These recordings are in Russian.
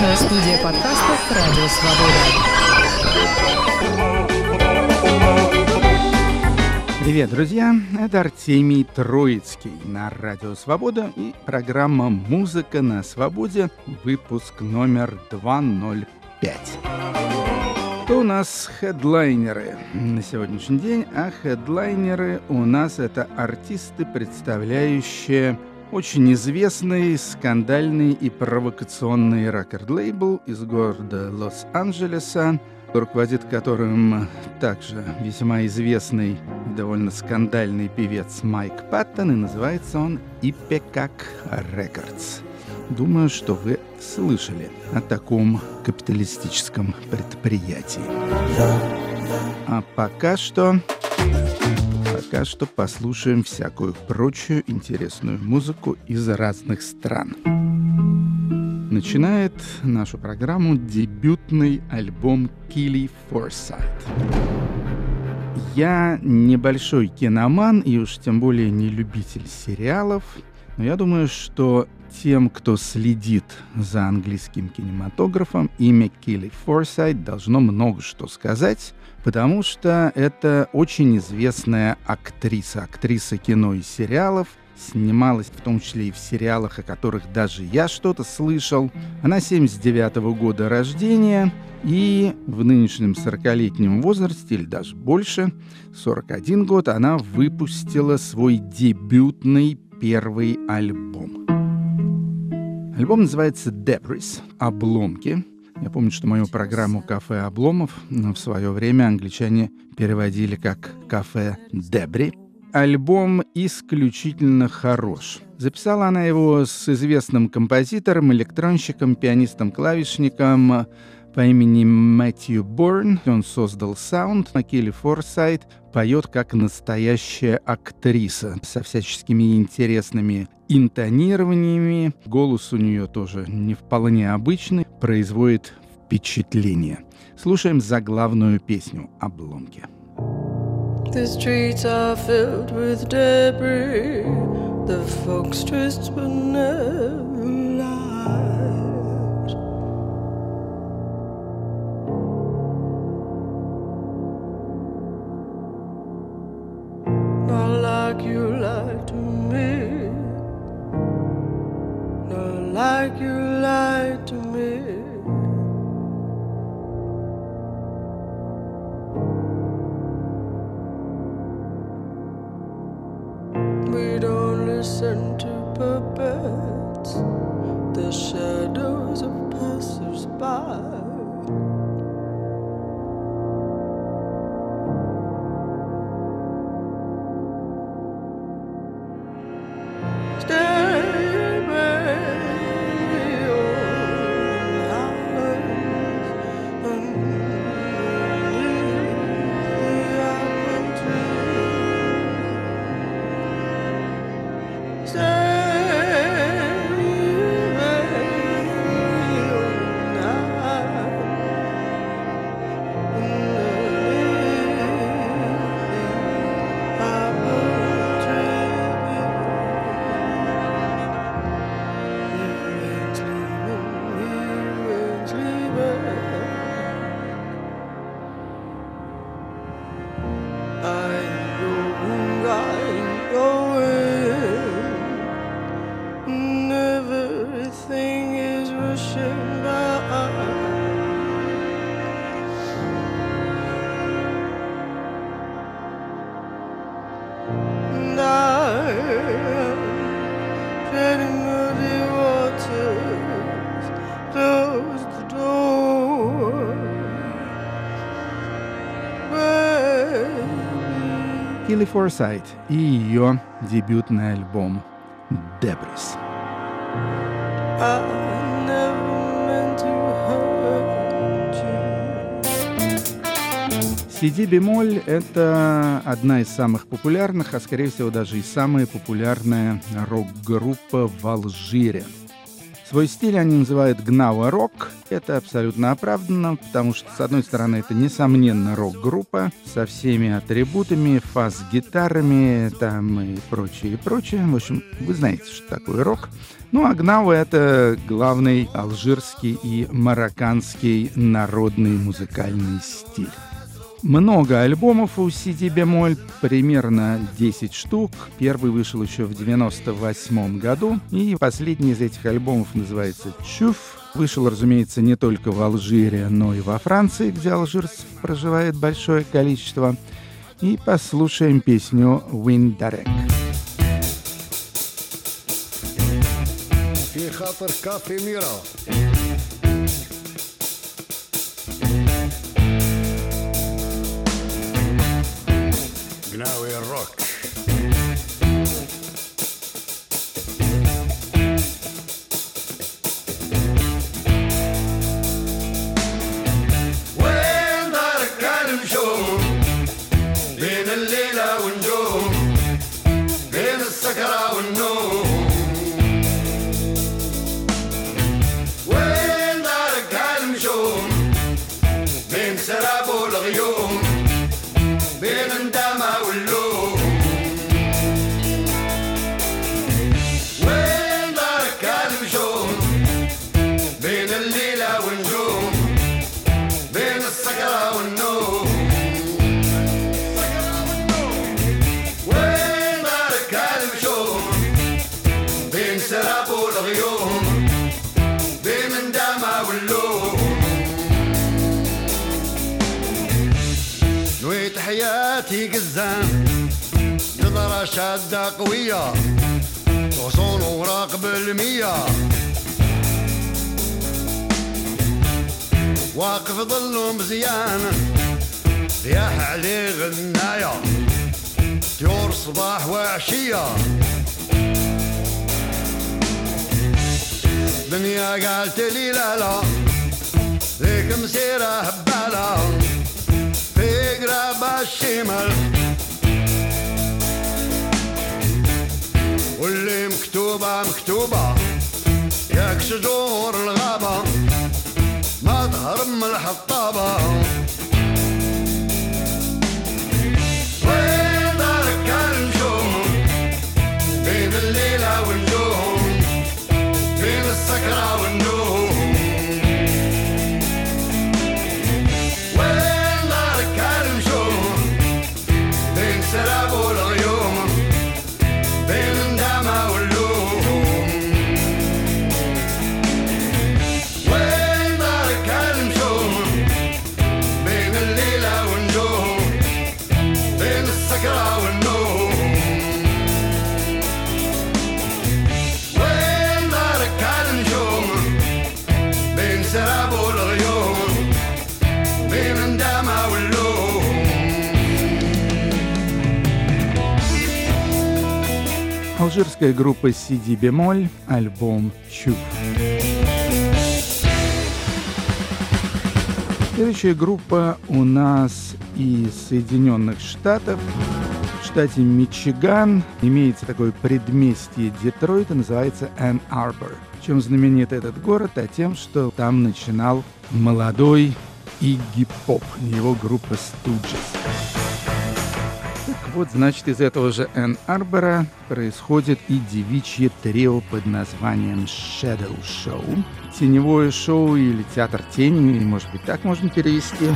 Студия подкастов «Радио Свобода». Привет, друзья! Это Артемий Троицкий на Радио Свобода и программа «Музыка на свободе», выпуск номер 205. Кто у нас хедлайнеры на сегодняшний день? А хедлайнеры у нас это артисты, представляющие очень известный, скандальный и провокационный рекорд-лейбл из города Лос-Анджелеса, руководит которым также весьма известный и довольно скандальный певец Майк Паттон, и называется он Ипекак Рекордс. Думаю, что вы слышали о таком капиталистическом предприятии. А пока что пока что послушаем всякую прочую интересную музыку из разных стран. Начинает нашу программу дебютный альбом Килли Форсайт. Я небольшой киноман и уж тем более не любитель сериалов, но я думаю, что тем, кто следит за английским кинематографом, имя Килли Форсайт должно много что сказать, потому что это очень известная актриса, актриса кино и сериалов, снималась в том числе и в сериалах, о которых даже я что-то слышал. Она 79 -го года рождения, и в нынешнем 40-летнем возрасте, или даже больше, 41 год, она выпустила свой дебютный первый альбом. Альбом называется «Debris» — «Обломки». Я помню, что мою программу «Кафе обломов» в свое время англичане переводили как «Кафе Дебри». Альбом исключительно хорош. Записала она его с известным композитором, электронщиком, пианистом-клавишником по имени Мэтью Борн. Он создал саунд, а Келли Форсайт поет как настоящая актриса со всяческими интересными интонированиями. Голос у нее тоже не вполне обычный, производит впечатление. Слушаем заглавную песню «Обломки». The streets are filled with debris. The folks dressed but never like you lied to me. We don't listen to puppets, the shadows of passers by. Килли Форсайт и ее дебютный альбом «Дебрис». CD бемоль — это одна из самых популярных, а скорее всего даже и самая популярная рок-группа в Алжире. Свой стиль они называют гнава рок. Это абсолютно оправданно, потому что, с одной стороны, это, несомненно, рок-группа со всеми атрибутами, фаз-гитарами там и прочее, и прочее. В общем, вы знаете, что такое рок. Ну, а гнава — это главный алжирский и марокканский народный музыкальный стиль. Много альбомов у Сиди Бемоль, примерно 10 штук. Первый вышел еще в 98 году, и последний из этих альбомов называется «Чуф». Вышел, разумеется, не только в Алжире, но и во Франции, где алжирцев проживает большое количество. И послушаем песню «Windarek». Фихатор Кафемирал. We are rock. شادة قوية غصون وراقب المية واقف ظل مزيان رياح عليه غناية طيور صباح وعشية. دنيا قالت لي لا لا. ذيك مسيرة هبالة. في قراب الشمال. واللي مكتوبة مكتوبة ياك شجور الغابة ما تهرم الحطابة وين دارك النجوم بين الليلة والنجوم بين السكرة والنوم Алжирская группа CD бемоль, альбом «Чув». Следующая группа у нас из Соединенных Штатов. В штате Мичиган имеется такое предместье Детройта, называется Энн Арбор. Чем знаменит этот город? А тем, что там начинал молодой Игги Поп, его группа Stooges. Так вот, значит, из этого же Энн Арбора происходит и девичье трио под названием Shadow Show. Теневое шоу или театр тени, или, может быть, так можно перевести.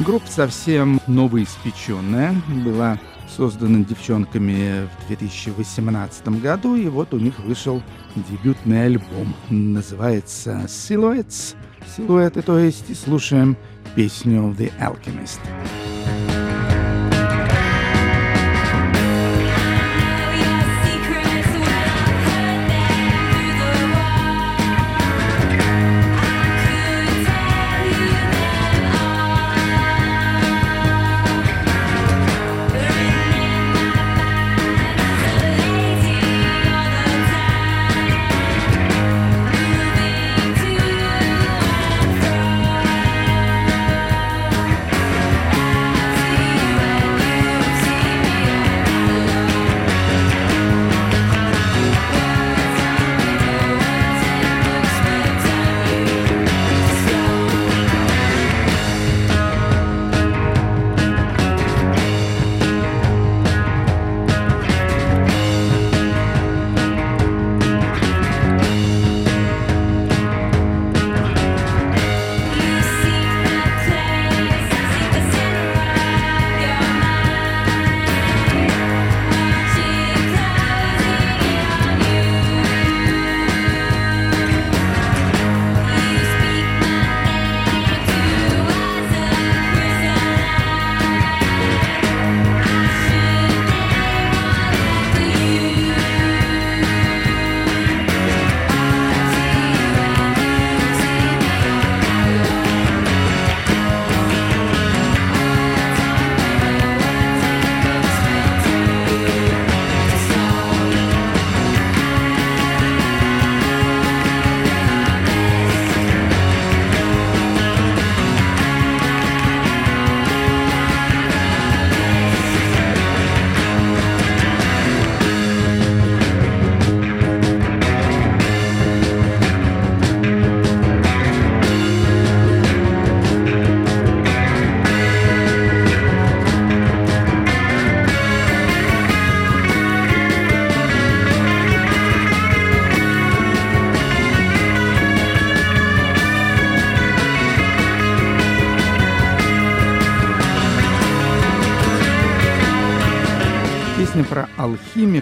Группа совсем новоиспеченная, была создана девчонками в 2018 году, и вот у них вышел дебютный альбом. Называется Silhouettes. Силуэты, то есть, и слушаем песню The Alchemist.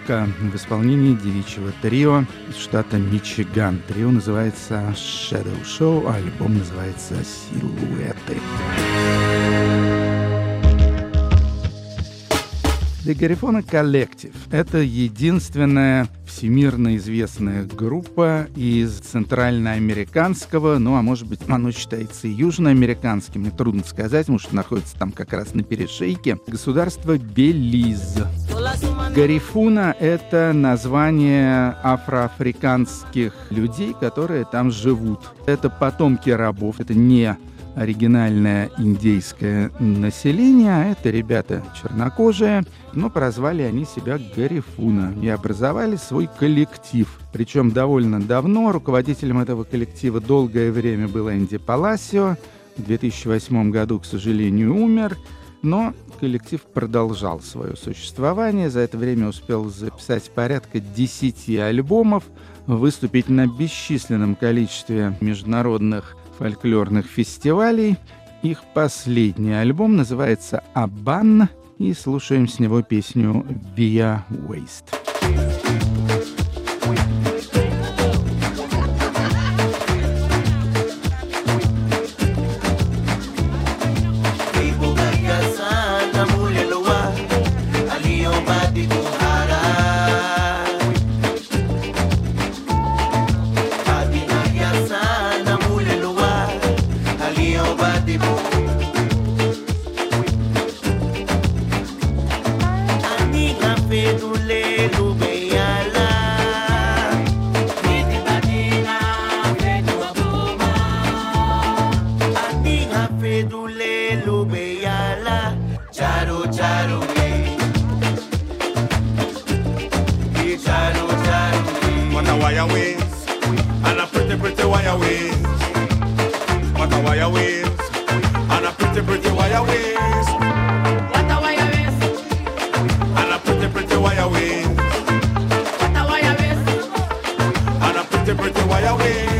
Афроалхимика в исполнении девичьего трио из штата Мичиган. Трио называется Shadow Show, а альбом называется «Силуэты». The Garifuna Collective — это единственная всемирно известная группа из центральноамериканского, ну, а может быть, оно считается и южноамериканским, мне трудно сказать, что находится там как раз на перешейке, государство Белиз. Гарифуна — это название афроафриканских людей, которые там живут. Это потомки рабов, это не оригинальное индейское население, а это ребята чернокожие, но прозвали они себя Гарифуна и образовали свой коллектив. Причем довольно давно руководителем этого коллектива долгое время был Энди Паласио. В 2008 году, к сожалению, умер, но коллектив продолжал свое существование. За это время успел записать порядка 10 альбомов, выступить на бесчисленном количестве международных фольклорных фестивалей. Их последний альбом называется «Абан», и слушаем с него песню «Via Waste». que o Ayauê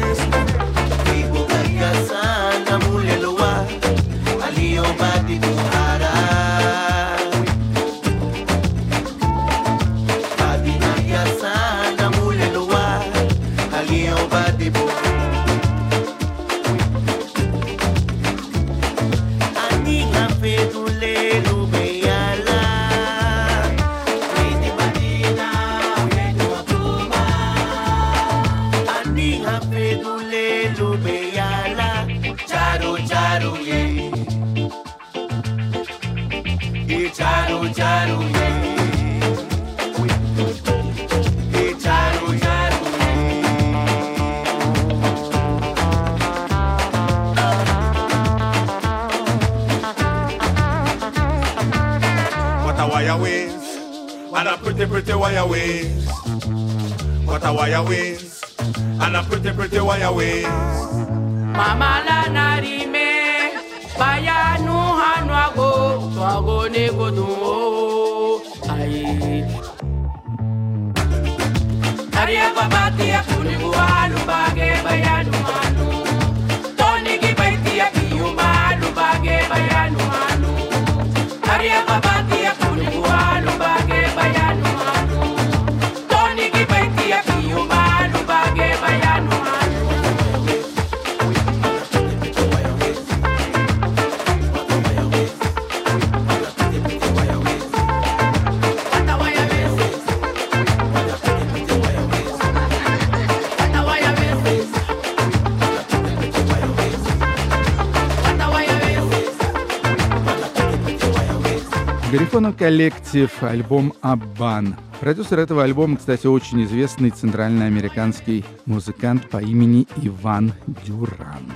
Гарифона коллектив, альбом «Аббан». Продюсер этого альбома, кстати, очень известный центральноамериканский музыкант по имени Иван Дюран.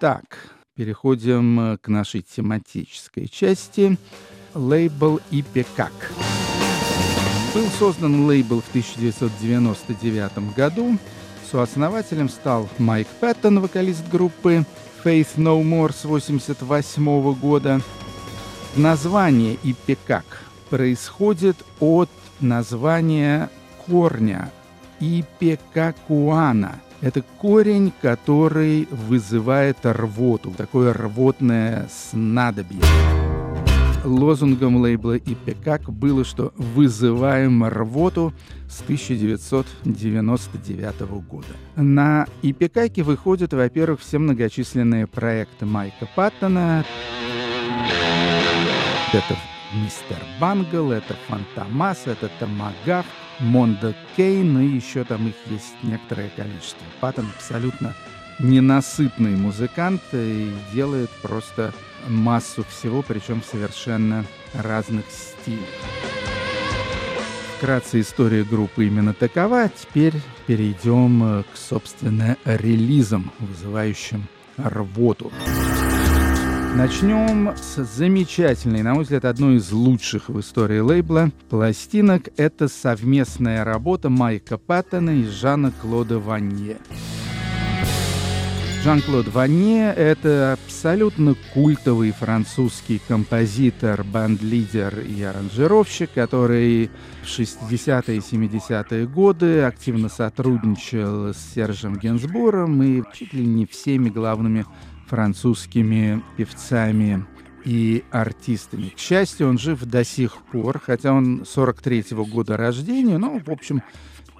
Так, переходим э, к нашей тематической части. Лейбл «Ипекак». Был создан лейбл в 1999 году. Сооснователем стал Майк Пэттон, вокалист группы Faith No More с 1988 года. Название «Ипекак» происходит от названия корня «Ипекакуана». Это корень, который вызывает рвоту, такое рвотное снадобье. Лозунгом лейбла «Ипекак» было, что «вызываем рвоту» с 1999 года. На «Ипекаке» выходят, во-первых, все многочисленные проекты Майка Паттона. Это Мистер Бангл, это Фантомас, это Томагав, Мондо Кейн, и еще там их есть некоторое количество. Паттон абсолютно ненасытный музыкант и делает просто массу всего, причем совершенно разных стилях. Вкратце история группы именно такова. Теперь перейдем э, к, собственно, релизам, вызывающим рвоту. Начнем с замечательной, на мой взгляд, одной из лучших в истории лейбла пластинок. Это совместная работа Майка Паттона и Жана Клода Ванье. Жан-Клод Ванье — это абсолютно культовый французский композитор, банд-лидер и аранжировщик, который в 60-е и 70-е годы активно сотрудничал с Сержем Генсбуром и чуть ли не всеми главными французскими певцами и артистами. К счастью, он жив до сих пор, хотя он 43-го года рождения, но, в общем,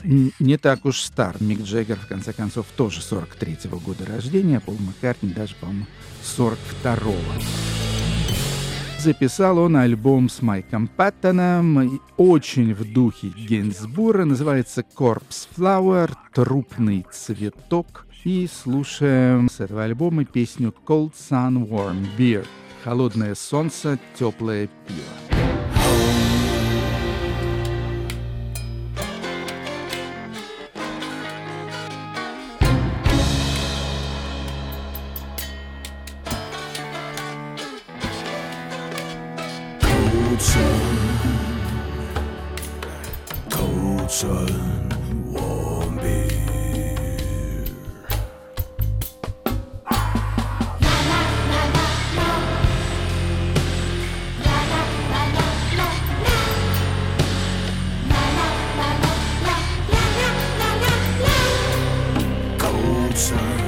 не так уж стар. Мик Джеггер, в конце концов, тоже 43-го года рождения, Пол Маккартни даже, по-моему, 42-го. Записал он альбом с Майком Паттоном, очень в духе Гейнсбура, называется Corpse Flower, трупный цветок. И слушаем с этого альбома песню Cold Sun Warm Beer. Холодное солнце, теплое пиво. Sun, cold sun, warm beer. Cold sun,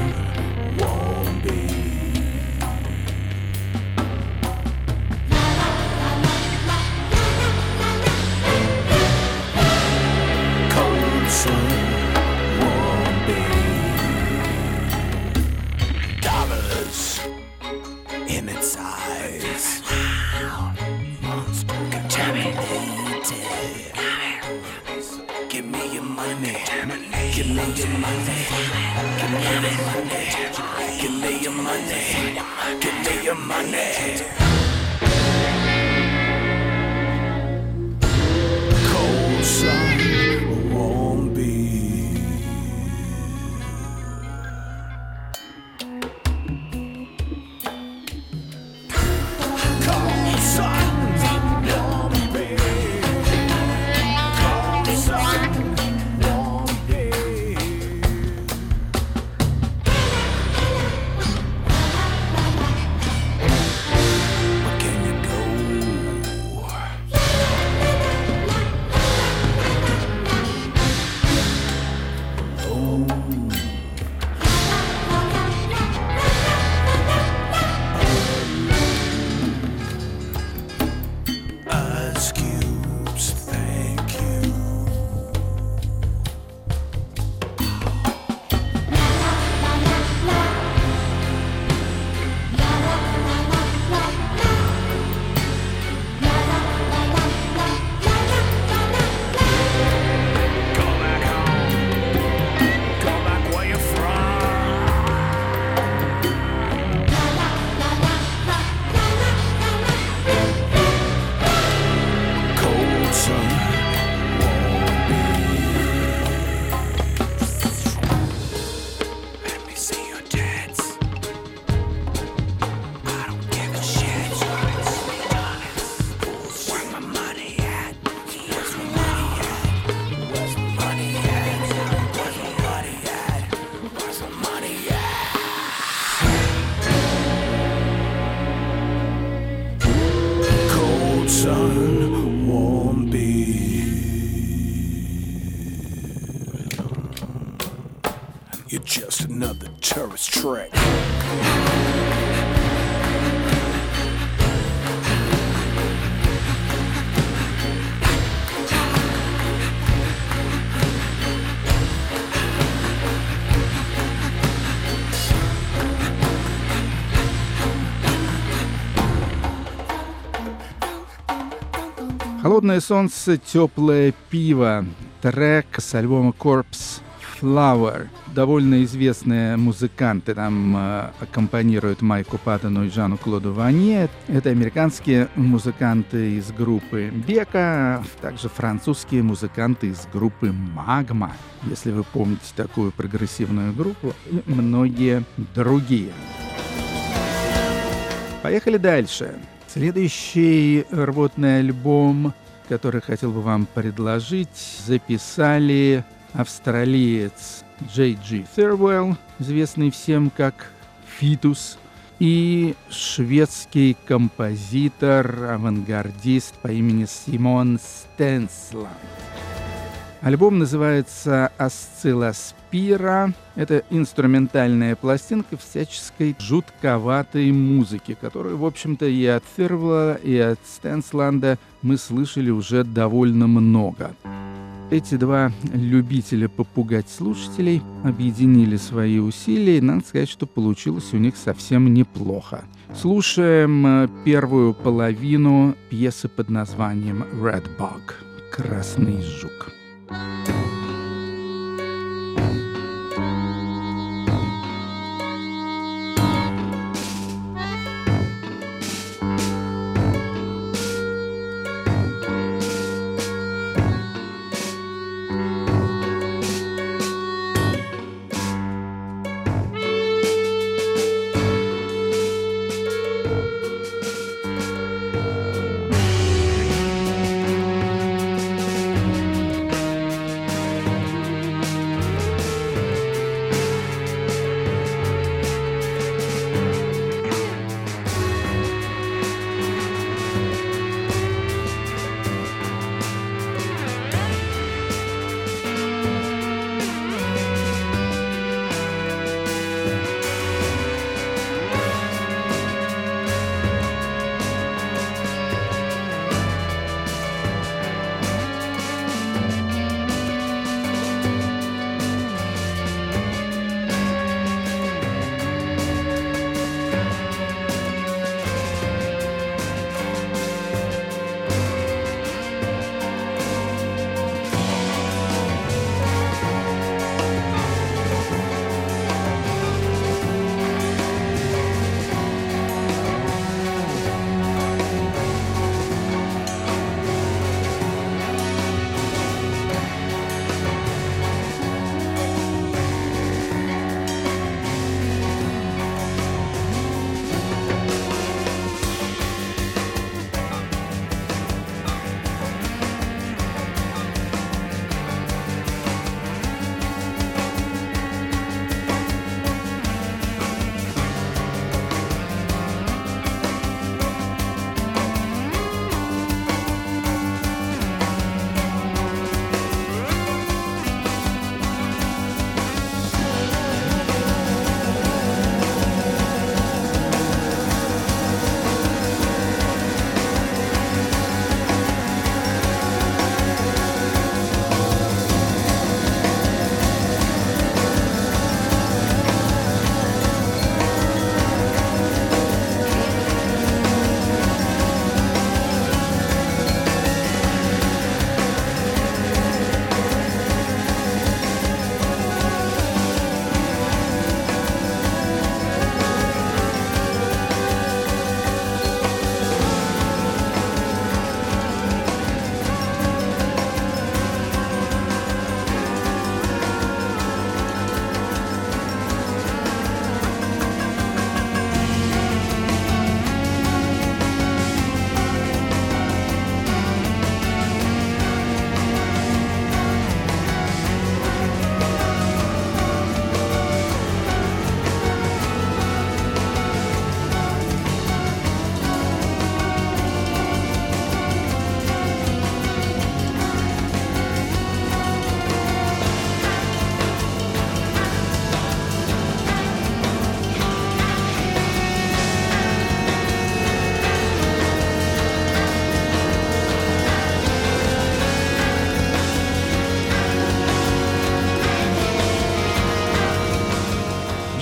Холодное солнце, теплое пиво. Трек с альбома Corpse Flower. Довольно известные музыканты там э, аккомпанируют Майку Паттону и Жану Клоду Ване. Это американские музыканты из группы Бека, также французские музыканты из группы Магма. Если вы помните такую прогрессивную группу, и многие другие. Поехали дальше. Следующий рвотный альбом, который хотел бы вам предложить, записали австралиец Джей Джи Thirlwell, известный всем как Фитус, и шведский композитор, авангардист по имени Симон Стенсланд. Альбом называется «Осциллоспира». Это инструментальная пластинка всяческой жутковатой музыки, которую, в общем-то, и от Фервела, и от Стенсланда мы слышали уже довольно много. Эти два любителя попугать слушателей объединили свои усилия, и надо сказать, что получилось у них совсем неплохо. Слушаем э, первую половину пьесы под названием «Red Bug» — «Красный жук». Джей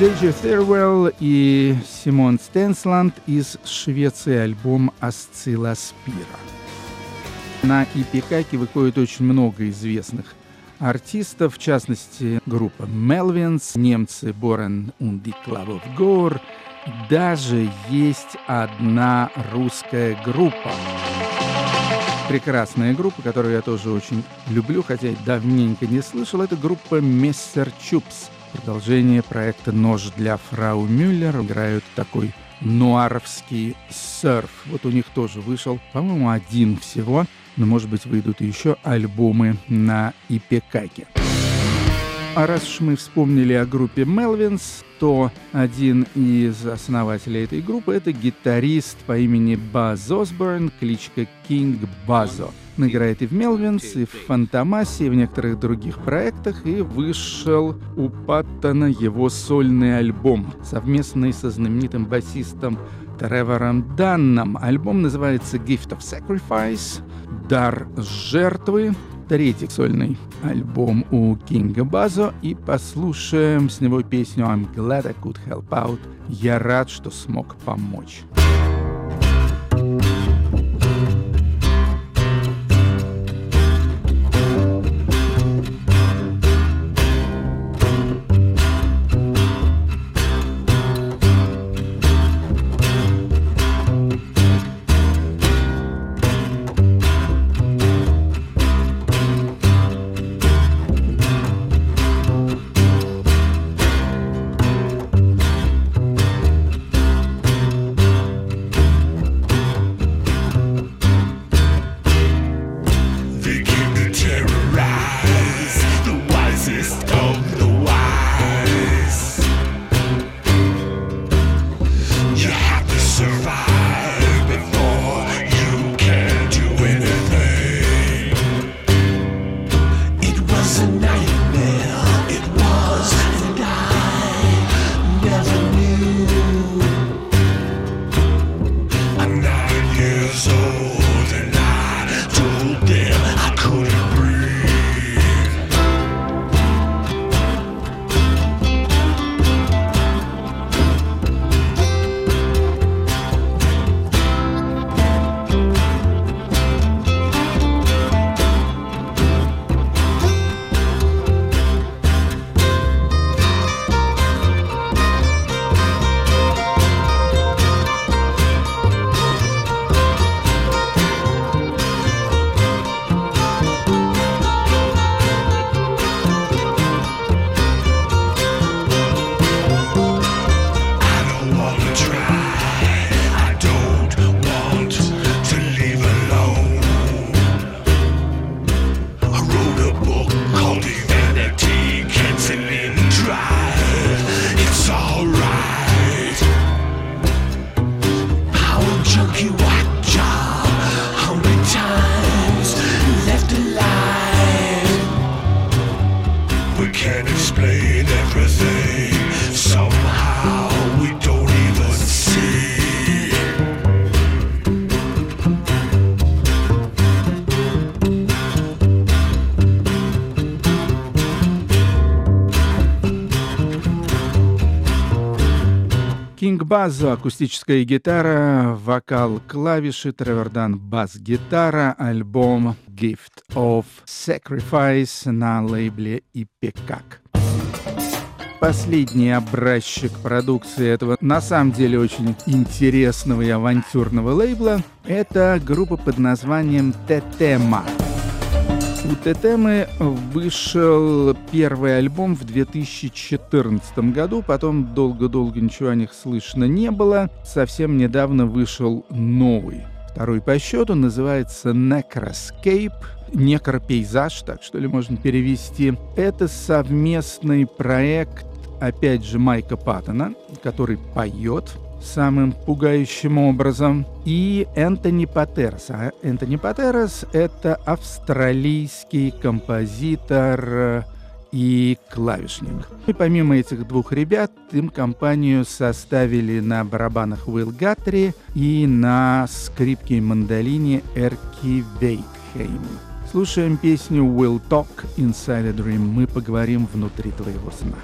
Джей Thirlwell и Симон Стенсланд из Швеции альбом «Асцила Спира». На Ипикаке выходит очень много известных артистов, в частности, группа Melvins, немцы Борен und die Gore. Даже есть одна русская группа. Прекрасная группа, которую я тоже очень люблю, хотя давненько не слышал. Это группа Мессер Чупс. Продолжение проекта «Нож для фрау Мюллер». Играют такой нуаровский серф. Вот у них тоже вышел, по-моему, один всего, но, может быть, выйдут еще альбомы на Ипекаке. А раз уж мы вспомнили о группе Melvins, то один из основателей этой группы — это гитарист по имени Баз Осборн, кличка Кинг Базо. Он играет и в Melvins, и в Фантомасе, и в некоторых других проектах, и вышел у Паттона его сольный альбом, совместный со знаменитым басистом Тревором Данном. Альбом называется «Gift of Sacrifice», «Дар жертвы», третий сольный альбом у Кинга Базо и послушаем с него песню I'm glad I could help out. Я рад, что смог помочь. Базо, акустическая гитара, вокал, клавиши, Тревордан, бас-гитара, альбом Gift of Sacrifice на лейбле Ипекак. Последний образчик продукции этого на самом деле очень интересного и авантюрного лейбла — это группа под названием Тетема. У Тетемы вышел первый альбом в 2014 году, потом долго-долго ничего о них слышно не было. Совсем недавно вышел новый, второй по счету, называется Necroscape. Некропейзаж, так что ли можно перевести. Это совместный проект, опять же, Майка Паттона, который поет самым пугающим образом, и Энтони Патерс. А Энтони Патерс — это австралийский композитор э, и клавишник. И помимо этих двух ребят, им компанию составили на барабанах Уилл Гаттери и на скрипке и мандолине Эрки Вейтхейм. Слушаем песню «We'll Talk Inside a Dream». Мы поговорим внутри твоего сна.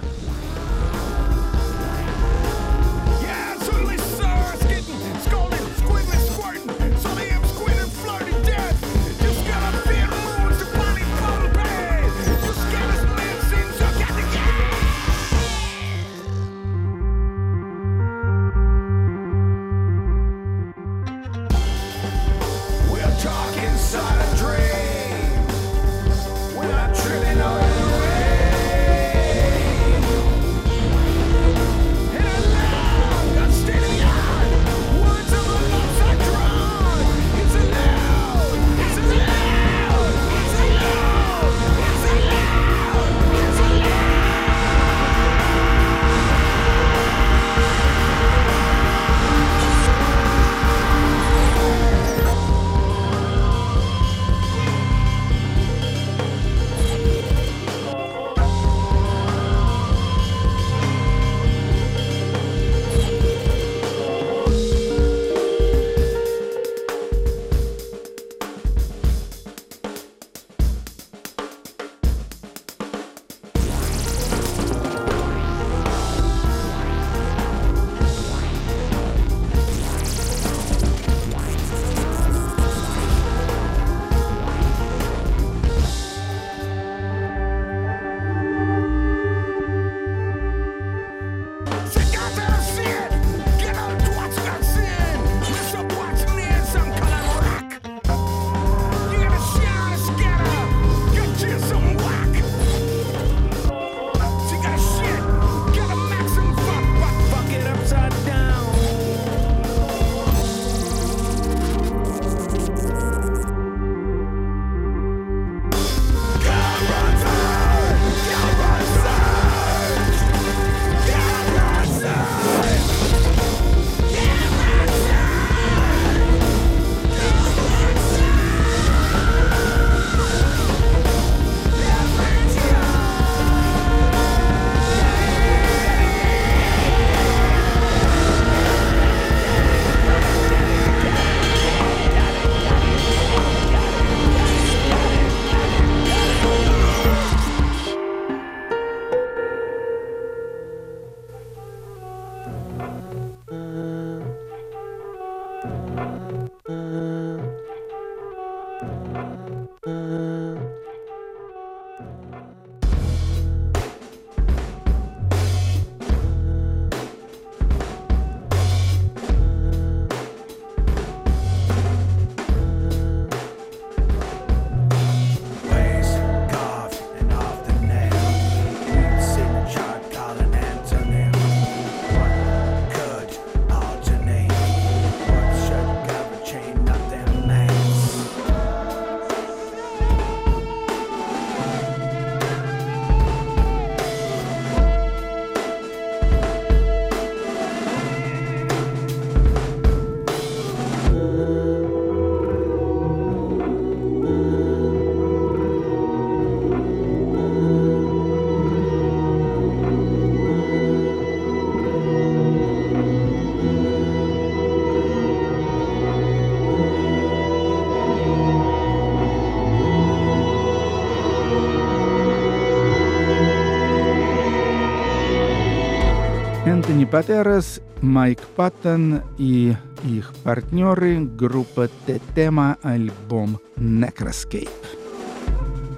Патерас, Майк Паттон и их партнеры группа Тетема альбом Necroscape.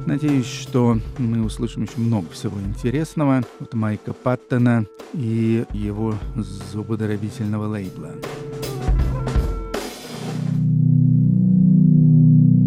Надеюсь, что мы услышим еще много всего интересного от Майка Паттона и его зубодробительного лейбла.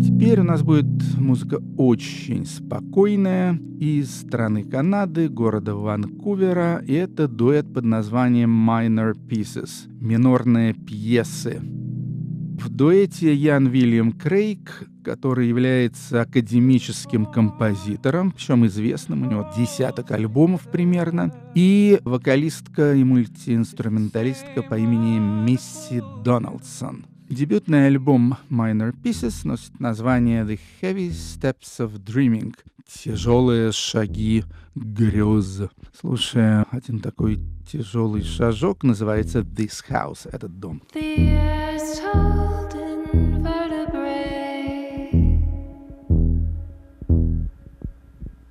Теперь у нас будет музыка очень спокойная из страны Канады, города Ванкувера, и это дуэт под названием Minor Pieces, минорные пьесы. В дуэте Ян Вильям Крейг, который является академическим композитором, причем известным, у него десяток альбомов примерно, и вокалистка и мультиинструменталистка по имени Мисси Доналдсон. Дебютный альбом Minor Pieces носит название The Heavy Steps of Dreaming — «Тяжелые шаги грез». Слушая один такой тяжелый шажок, называется This House — «Этот дом».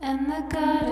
And the gutters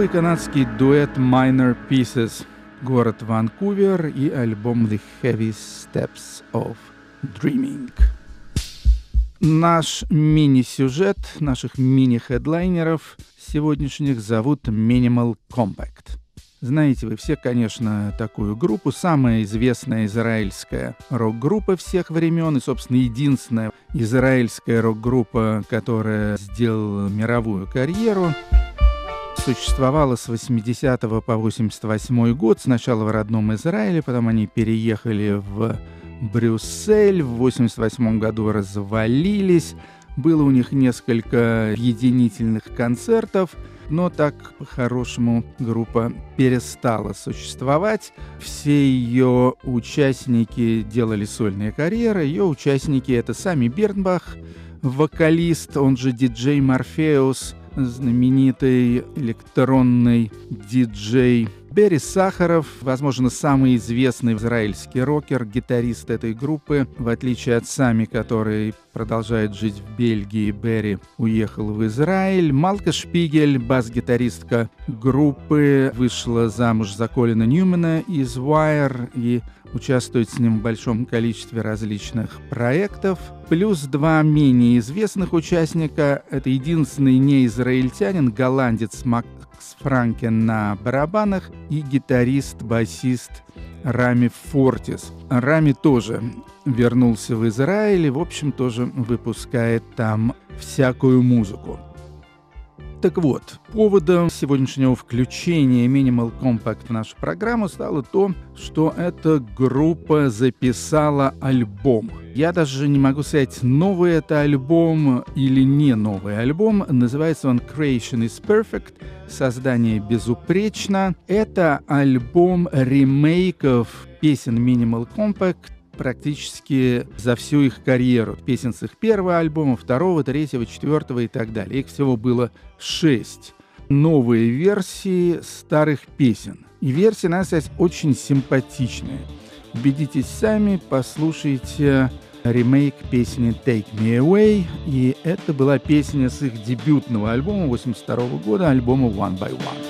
Новый канадский дуэт Minor Pieces, город Ванкувер и альбом The Heavy Steps of Dreaming. Наш мини-сюжет наших мини-хедлайнеров сегодняшних зовут Minimal Compact. Знаете вы все, конечно, такую группу. Самая известная израильская рок-группа всех времен и, собственно, единственная израильская рок-группа, которая сделала мировую карьеру. Существовала с 80 по 88 год. Сначала в родном Израиле, потом они переехали в Брюссель. В 88 году развалились. Было у них несколько единительных концертов, но так по-хорошему группа перестала существовать. Все ее участники делали сольные карьеры. Ее участники это сами Бернбах, вокалист, он же диджей Морфеус, знаменитый электронный диджей Берри Сахаров, возможно, самый известный израильский рокер, гитарист этой группы, в отличие от Сами, который продолжает жить в Бельгии, Берри уехал в Израиль. Малка Шпигель, бас-гитаристка группы, вышла замуж за Колина Ньюмана из Wire и участвует с ним в большом количестве различных проектов. Плюс два менее известных участника. Это единственный неизраильтянин, голландец Макс Франкен на барабанах и гитарист-басист Рами Фортис. Рами тоже вернулся в Израиль и, в общем, тоже выпускает там всякую музыку. Так вот, поводом сегодняшнего включения Minimal Compact в нашу программу стало то, что эта группа записала альбом. Я даже не могу сказать, новый это альбом или не новый альбом. Называется он Creation is Perfect. Создание безупречно. Это альбом ремейков песен Minimal Compact практически за всю их карьеру. Песен с их первого альбома, второго, третьего, четвертого и так далее. Их всего было шесть. Новые версии старых песен. И версии, надо сказать, очень симпатичные. Убедитесь сами, послушайте ремейк песни Take Me Away. И это была песня с их дебютного альбома 82 года, альбома One by One.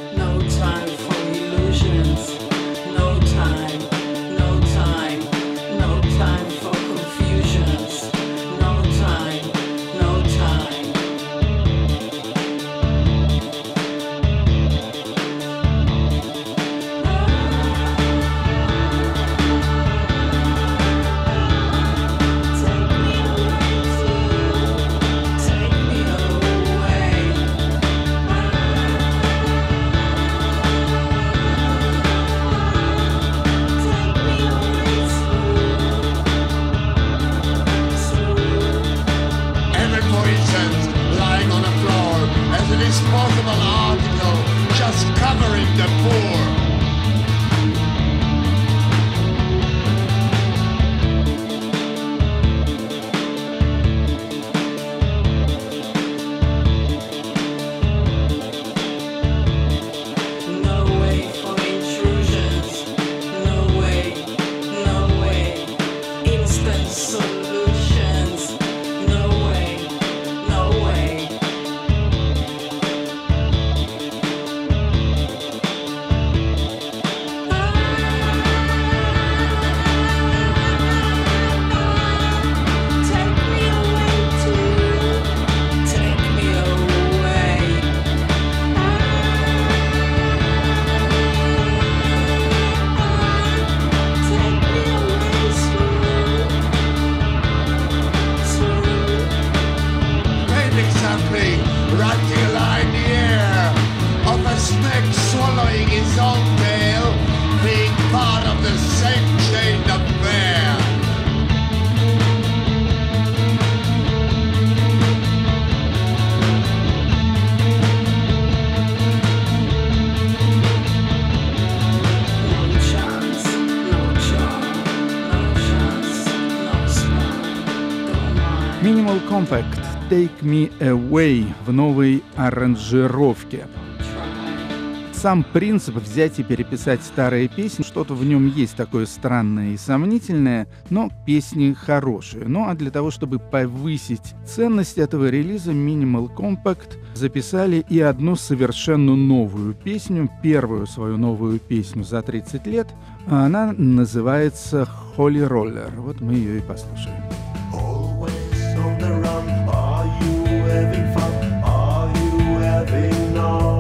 Take Me Away в новой аранжировке. сам принцип взять и переписать старые песни, что-то в нем есть такое странное и сомнительное, но песни хорошие. Ну а для того, чтобы повысить ценность этого релиза, Minimal Compact записали и одну совершенно новую песню, первую свою новую песню за 30 лет. Она называется Holy Roller. Вот мы ее и послушаем. Always having fun? Are you having none?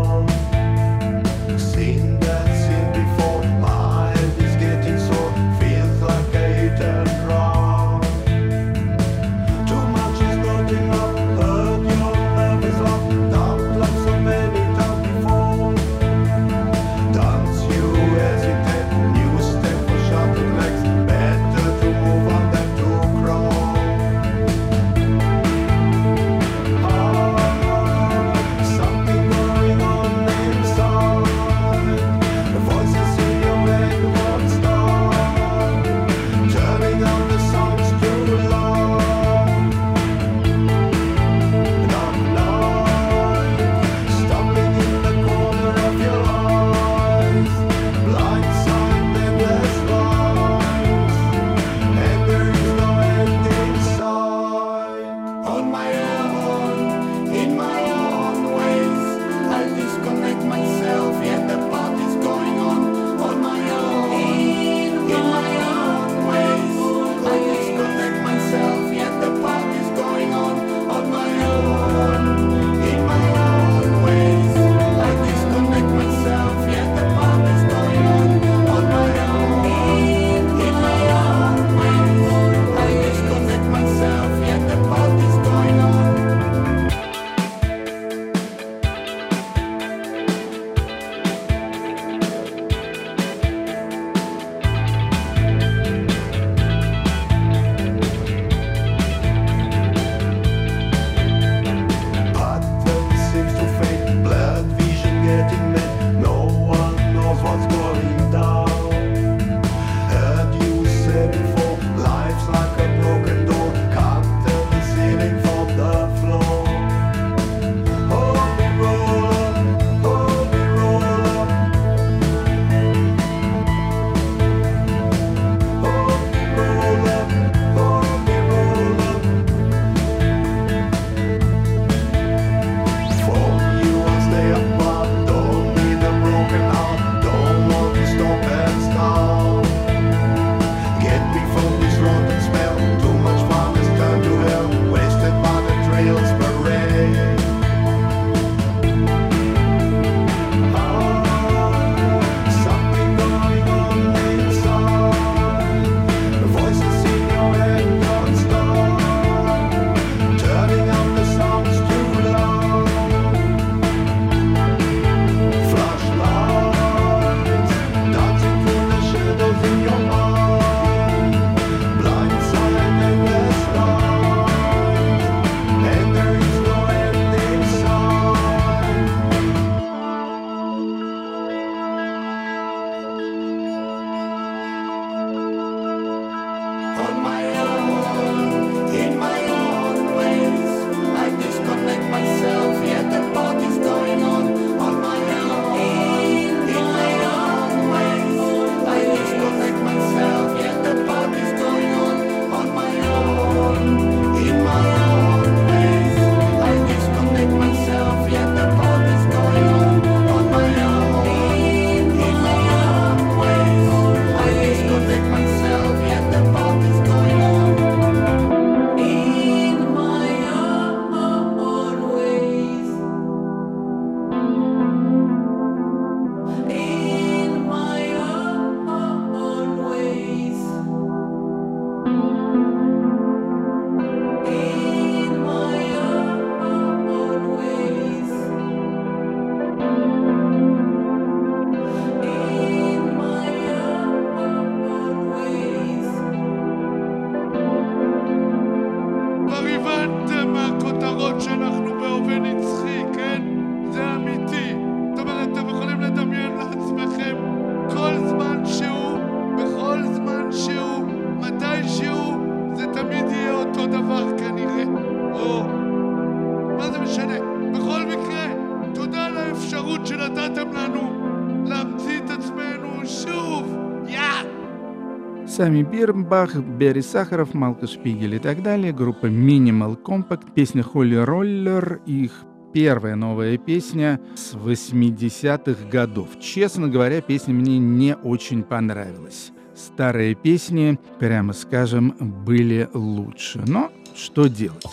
Сами Бирнбах, Берри Сахаров, Малка Шпигель и так далее. Группа Minimal Compact, песня Холли Роллер, их первая новая песня с 80-х годов. Честно говоря, песня мне не очень понравилась. Старые песни, прямо скажем, были лучше. Но что делать?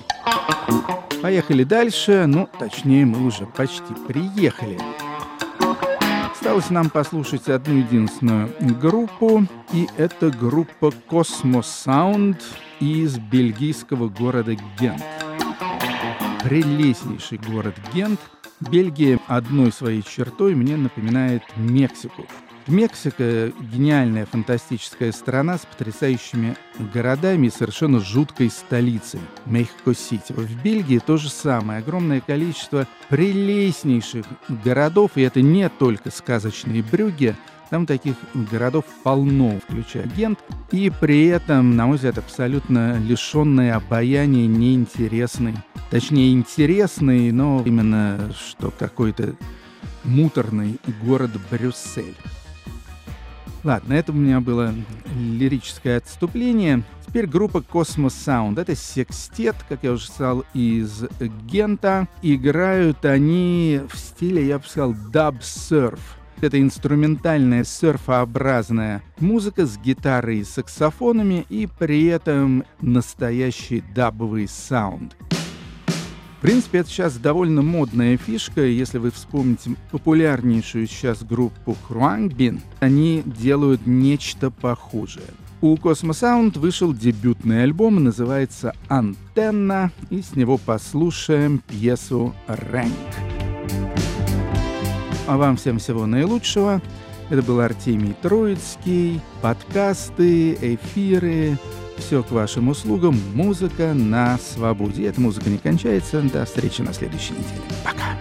Поехали дальше, ну, точнее, мы уже почти приехали. Осталось нам послушать одну единственную группу, и это группа Sound из бельгийского города Гент. Прелестнейший город Гент. Бельгия одной своей чертой мне напоминает Мексику. Мексика – гениальная фантастическая страна с потрясающими городами и совершенно жуткой столицей – Мехико-Сити. В Бельгии то же самое. Огромное количество прелестнейших городов, и это не только сказочные брюги, там таких городов полно, включая Гент, и при этом, на мой взгляд, абсолютно лишенный обаяния, неинтересный. Точнее, интересный, но именно что какой-то муторный город Брюссель. Ладно, это у меня было лирическое отступление. Теперь группа Cosmos Sound. Это секстет, как я уже сказал, из Гента. Играют они в стиле, я бы сказал, даб-серф. Это инструментальная серфообразная музыка с гитарой и саксофонами и при этом настоящий дабовый саунд. В принципе, это сейчас довольно модная фишка. Если вы вспомните популярнейшую сейчас группу Хруангбин, они делают нечто похожее. У Cosmosound вышел дебютный альбом, называется «Антенна», и с него послушаем пьесу «Рэнк». А вам всем всего наилучшего. Это был Артемий Троицкий. Подкасты, эфиры, все к вашим услугам. Музыка на свободе. Эта музыка не кончается. До встречи на следующей неделе. Пока.